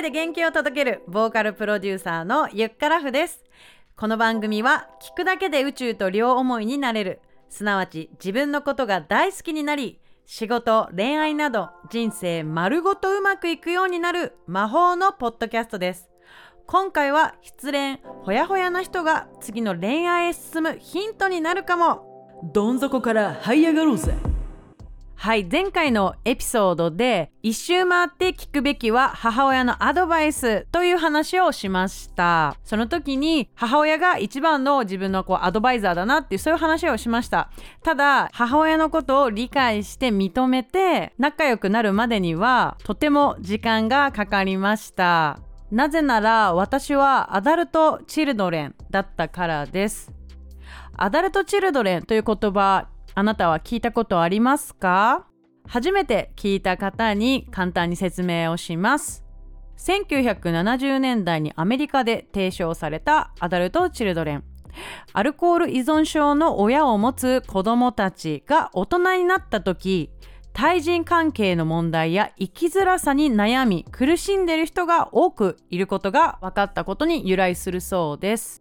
声で元気を届けるボーカルプロデューサーのゆっからふです。この番組は聞くだけで宇宙と両思いになれる。すなわち自分のことが大好きになり仕事恋愛など人生丸ごとうまくいくようになる魔法のポッドキャストです。今回は失恋ほやほやな人が次の恋愛へ進むヒントになるかも。どん底から這い上がろうぜ。はい前回のエピソードで一周回って聞くべきは母親のアドバイスという話をしました。その時に母親が一番の自分のこうアドバイザーだなっていうそういう話をしました。ただ母親のことを理解して認めて仲良くなるまでにはとても時間がかかりました。なぜなら私はアダルト・チルドレンだったからです。アダルト・チルドレンという言葉あなたは聞いたことありますか？初めて聞いた方に簡単に説明をします。1970年代にアメリカで提唱されたアダルト・チルドレン。アルコール依存症の親を持つ子どもたちが大人になった時対人関係の問題や生きづらさに悩み苦しんでいる人が多くいることが分かったことに由来するそうです。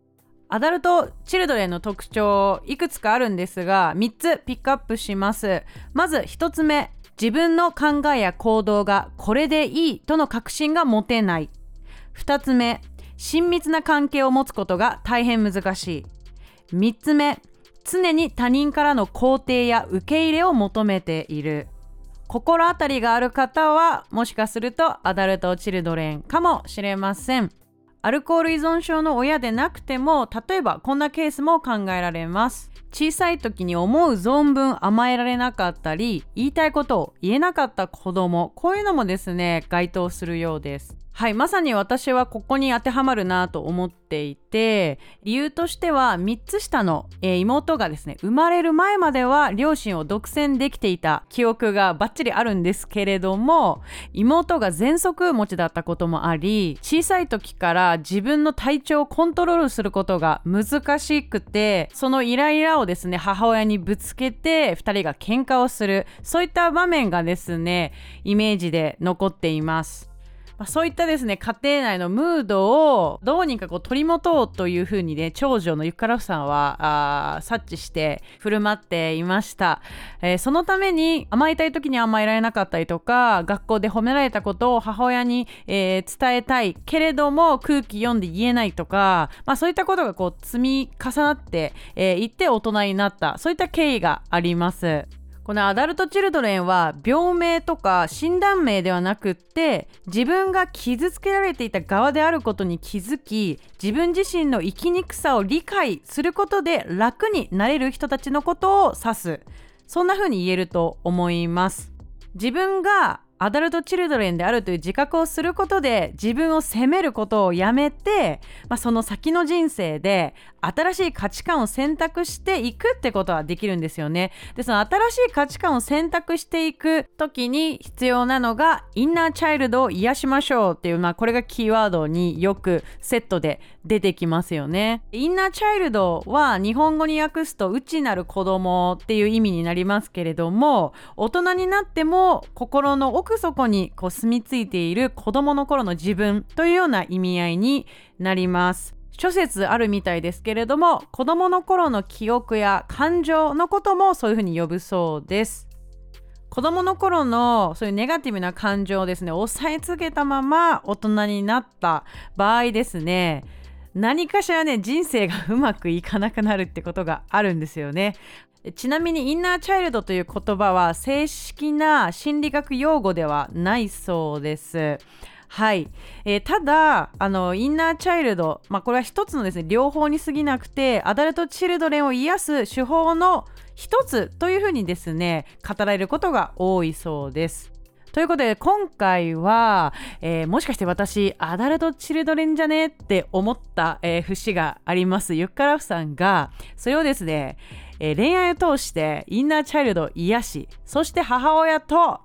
アダルト・チルドレンの特徴いくつかあるんですが3つピックアップします。まず1つ目自分の考えや行動がこれでいいとの確信が持てない。2つ目親密な関係を持つことが大変難しい。3つ目常に他人からの肯定や受け入れを求めている。心当たりがある方はもしかするとアダルト・チルドレンかもしれません。アルコール依存症の親でなくても例えばこんなケースも考えられます。小さい時に思う存分甘えられなかったり言いたいことを言えなかった子供こういうのもですね該当するようです。はいまさに私はここに当てはまるなと思っていて理由としては3つ下の、えー、妹がですね生まれる前までは両親を独占できていた記憶がバッチリあるんですけれども妹が喘息持ちだったこともあり小さい時から自分の体調をコントロールすることが難しくてそのイライラをですね母親にぶつけて2人が喧嘩をするそういった場面がですねイメージで残っています。まあ、そういったですね家庭内のムードをどうにかこう取り持とうというふうにね長女のゆからふさんはあ察知して振る舞っていました、えー、そのために甘えたい時に甘えられなかったりとか学校で褒められたことを母親に、えー、伝えたいけれども空気読んで言えないとか、まあ、そういったことがこう積み重なってい、えー、って大人になった。そういった経緯があります。このアダルト・チルドレンは病名とか診断名ではなくって自分が傷つけられていた側であることに気づき自分自身の生きにくさを理解することで楽になれる人たちのことを指す。そんな風に言えると思います。自分がアダルト・チルドレンであるという自覚をすることで自分を責めることをやめて、まあ、その先の人生で新しい価値観を選択していくってことはできるんですよね。でその新しい価値観を選択していく時に必要なのがインナーチャイルドを癒しましょうっていう、まあ、これがキーワードによくセットで出てきますよね。インナーチャイルドは日本語に訳すと内なる子供っていう意味になりますけれども大人になっても心の奥底にこう住み着いている子供の頃の自分というような意味合いになります。諸説あるみたいですけれども子供の頃の記憶や感情のこともそういうふうに呼ぶそうです。子供の頃のそういうネガティブな感情をですね抑え続けたまま大人になった場合ですね何かしらね人生がうまくいかなくなるってことがあるんですよねちなみにインナーチャイルドという言葉は正式な心理学用語ではないそうです。はい、えー、ただあのインナーチャイルド、まあ、これは一つのですね両方に過ぎなくてアダルト・チルドレンを癒す手法の一つというふうにですね語られることが多いそうです。ということで今回は、えー、もしかして私アダルト・チルドレンじゃねって思った、えー、節があります。ユッカラフさんがそれをですねえー、恋愛を通してインナーチャイルドを癒しそして母親と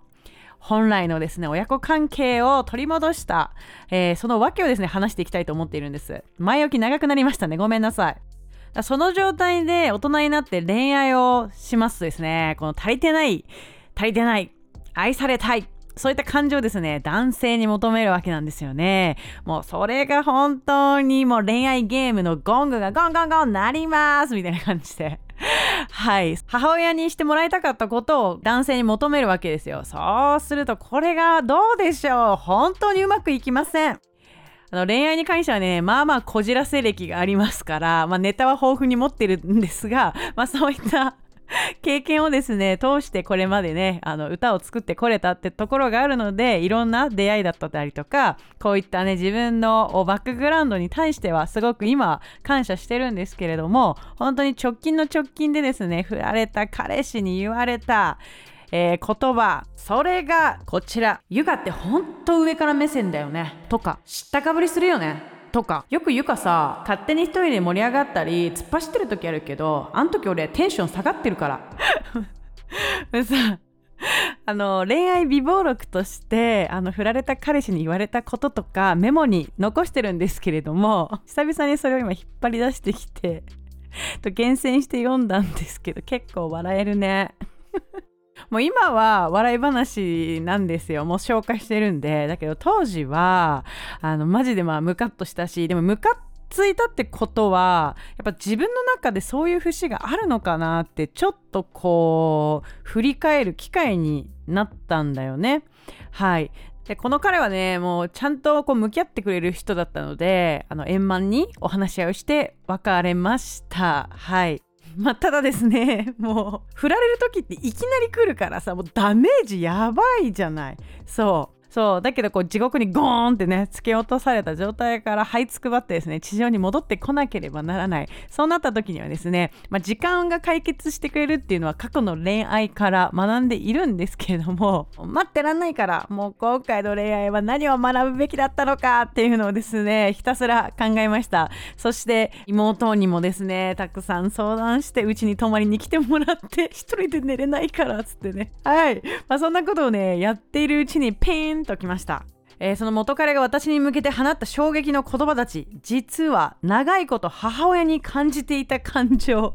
本来のですね親子関係を取り戻した、えー、その訳をですね話していきたいと思っているんです。前置き長くなりましたね。ごめんなさい。その状態で大人になって恋愛をしますとですね。この足りてない足りてない愛されたいそういった感情ですね男性に求めるわけなんですよね。もうそれが本当にもう恋愛ゲームのゴングがゴンゴンゴン鳴りますみたいな感じで。はい。母親にしてもらいたかったことを男性に求めるわけですよ。そうするとこれがどうでしょう。本当にうまくいきません。あの恋愛に関してはね、まあまあこじらせ歴がありますから、まあ、ネタは豊富に持ってるんですが、まあそういった 経験をですね、通してこれまでね、あの歌を作ってこれたってところがあるので、いろんな出会いだったりとか、こういったね、自分のバックグラウンドに対してはすごく今感謝してるんですけれども、本当に直近の直近でですね、振られた彼氏に言われた、えー、言葉それがこちら「ゆかってほんと上から目線だよね」とか「知ったかぶりするよね」とか。よくゆかさ勝手に一人で盛り上がったり突っ走ってる時あるけどあの時俺テンション下がってるから。さあの恋愛美貌録としてあの振られた彼氏に言われたこととかメモに残してるんですけれども久々にそれを今引っ張り出してきてと厳選して読んだんですけど結構笑えるね。もう今は笑い話なんですよ。もう消化してるんで。だけど当時は、あの、マジでまあムカッとしたし、でもムカッついたってことはやっぱ自分の中でそういう節があるのかなってちょっとこう振り返る機会になったんだよね。はいでこの彼はねもうちゃんとこう向き合ってくれる人だったのであの円満にお話し合いをして別れましたはいまあ、ただですね、もう、振られる時っていきなり来るからさ、もうダメージやばいじゃない。そう。そうだけどこう地獄にゴーンってね突き落とされた状態から這いつくばってですね地上に戻ってこなければならない。そうなった時にはですね、まあ、時間が解決してくれるっていうのは過去の恋愛から学んでいるんですけれども待ってらんないからもう今回の恋愛は何を学ぶべきだったのかっていうのをですねひたすら考えました。そして妹にもですねたくさん相談してうちに泊まりに来てもらって一人で寝れないからっつってね。はい、まあ、そんなことをねやっているうちにペーときました。えー、その元彼が私に向けて放った衝撃の言葉たち。実は長いこと母親に感じていた感情。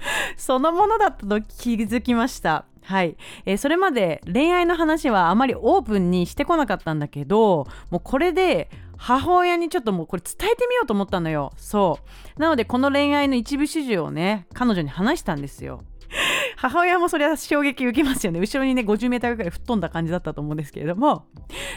そのものだったと気づきました。はい、えー、それまで恋愛の話はあまりオープンにしてこなかったんだけどもうこれで母親にちょっともうこれ伝えてみようと思ったのよ。そう。なのでこの恋愛の一部始終をね彼女に話したんですよ。母親もそれは衝撃受けますよね。後ろにね 50m ぐらい吹っ飛んだ感じだったと思うんですけれども。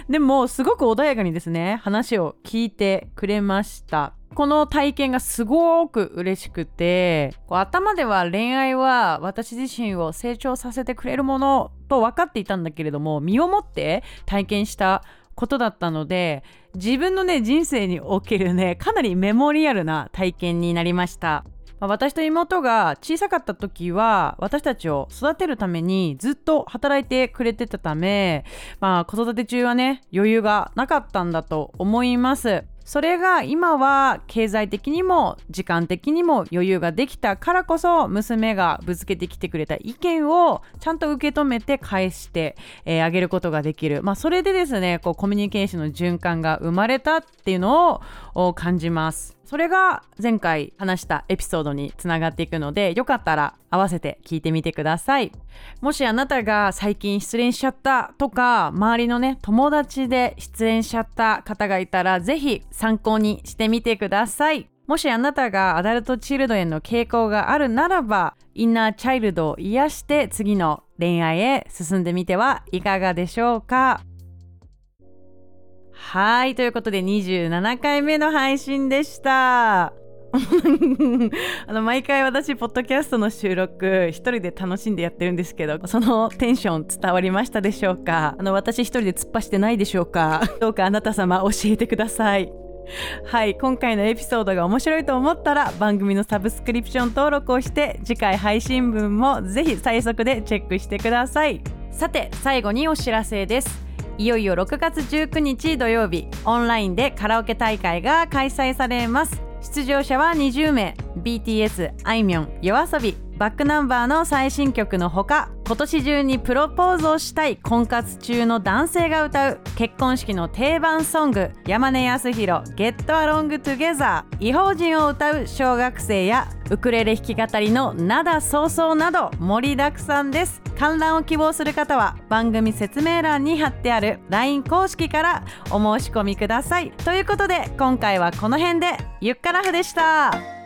でもすごく穏やかにですね話を聞いてくれました。この体験がすごく嬉しくてこう頭では恋愛は私自身を成長させてくれるものと分かっていたんだけれども身をもって体験したことだったので自分のね人生におけるねかなりメモリアルな体験になりました。まあ、私と妹が小さかった時は私たちを育てるためにずっと働いてくれてたため、まあ、子育て中はね余裕がなかったんだと思います。それが今は経済的にも時間的にも余裕ができたからこそ娘がぶつけてきてくれた意見をちゃんと受け止めて返してあ、えー、げることができる、まあ、それでですねこうコミュニケーションの循環が生まれたっていうのを感じます。それが前回話したエピソードにつながっていくのでよかったら合わせて聞いてみてください。もしあなたが最近失恋しちゃったとか周りのね友達で失恋しちゃった方がいたらぜひ参考にしてみてください。もしあなたがアダルトチルドへの傾向があるならばインナーチャイルドを癒して次の恋愛へ進んでみてはいかがでしょうか。はい。ということで27回目の配信でした。あの毎回私ポッドキャストの収録一人で楽しんでやってるんですけどそのテンション伝わりましたでしょうか？あの私一人で突っ走ってないでしょうか？どうかあなた様教えてくださいはい今回のエピソードが面白いと思ったら番組のサブスクリプション登録をして次回配信分もぜひ最速でチェックしてくださいさて最後にお知らせですいよいよ6月19日土曜日オンラインでカラオケ大会が開催されます。出場者は20名。BTS あいみょん yoasobi バックナンバーの最新曲のほか今年中にプロポーズをしたい婚活中の男性が歌う結婚式の定番ソング山根康弘 Get Along Together 違法人を歌う小学生やウクレレ弾き語りの灘そうそうなど盛りだくさんです。観覧を希望する方は番組説明欄に貼ってある LINE 公式からお申し込みください。ということで今回はこの辺でゆっからふでした。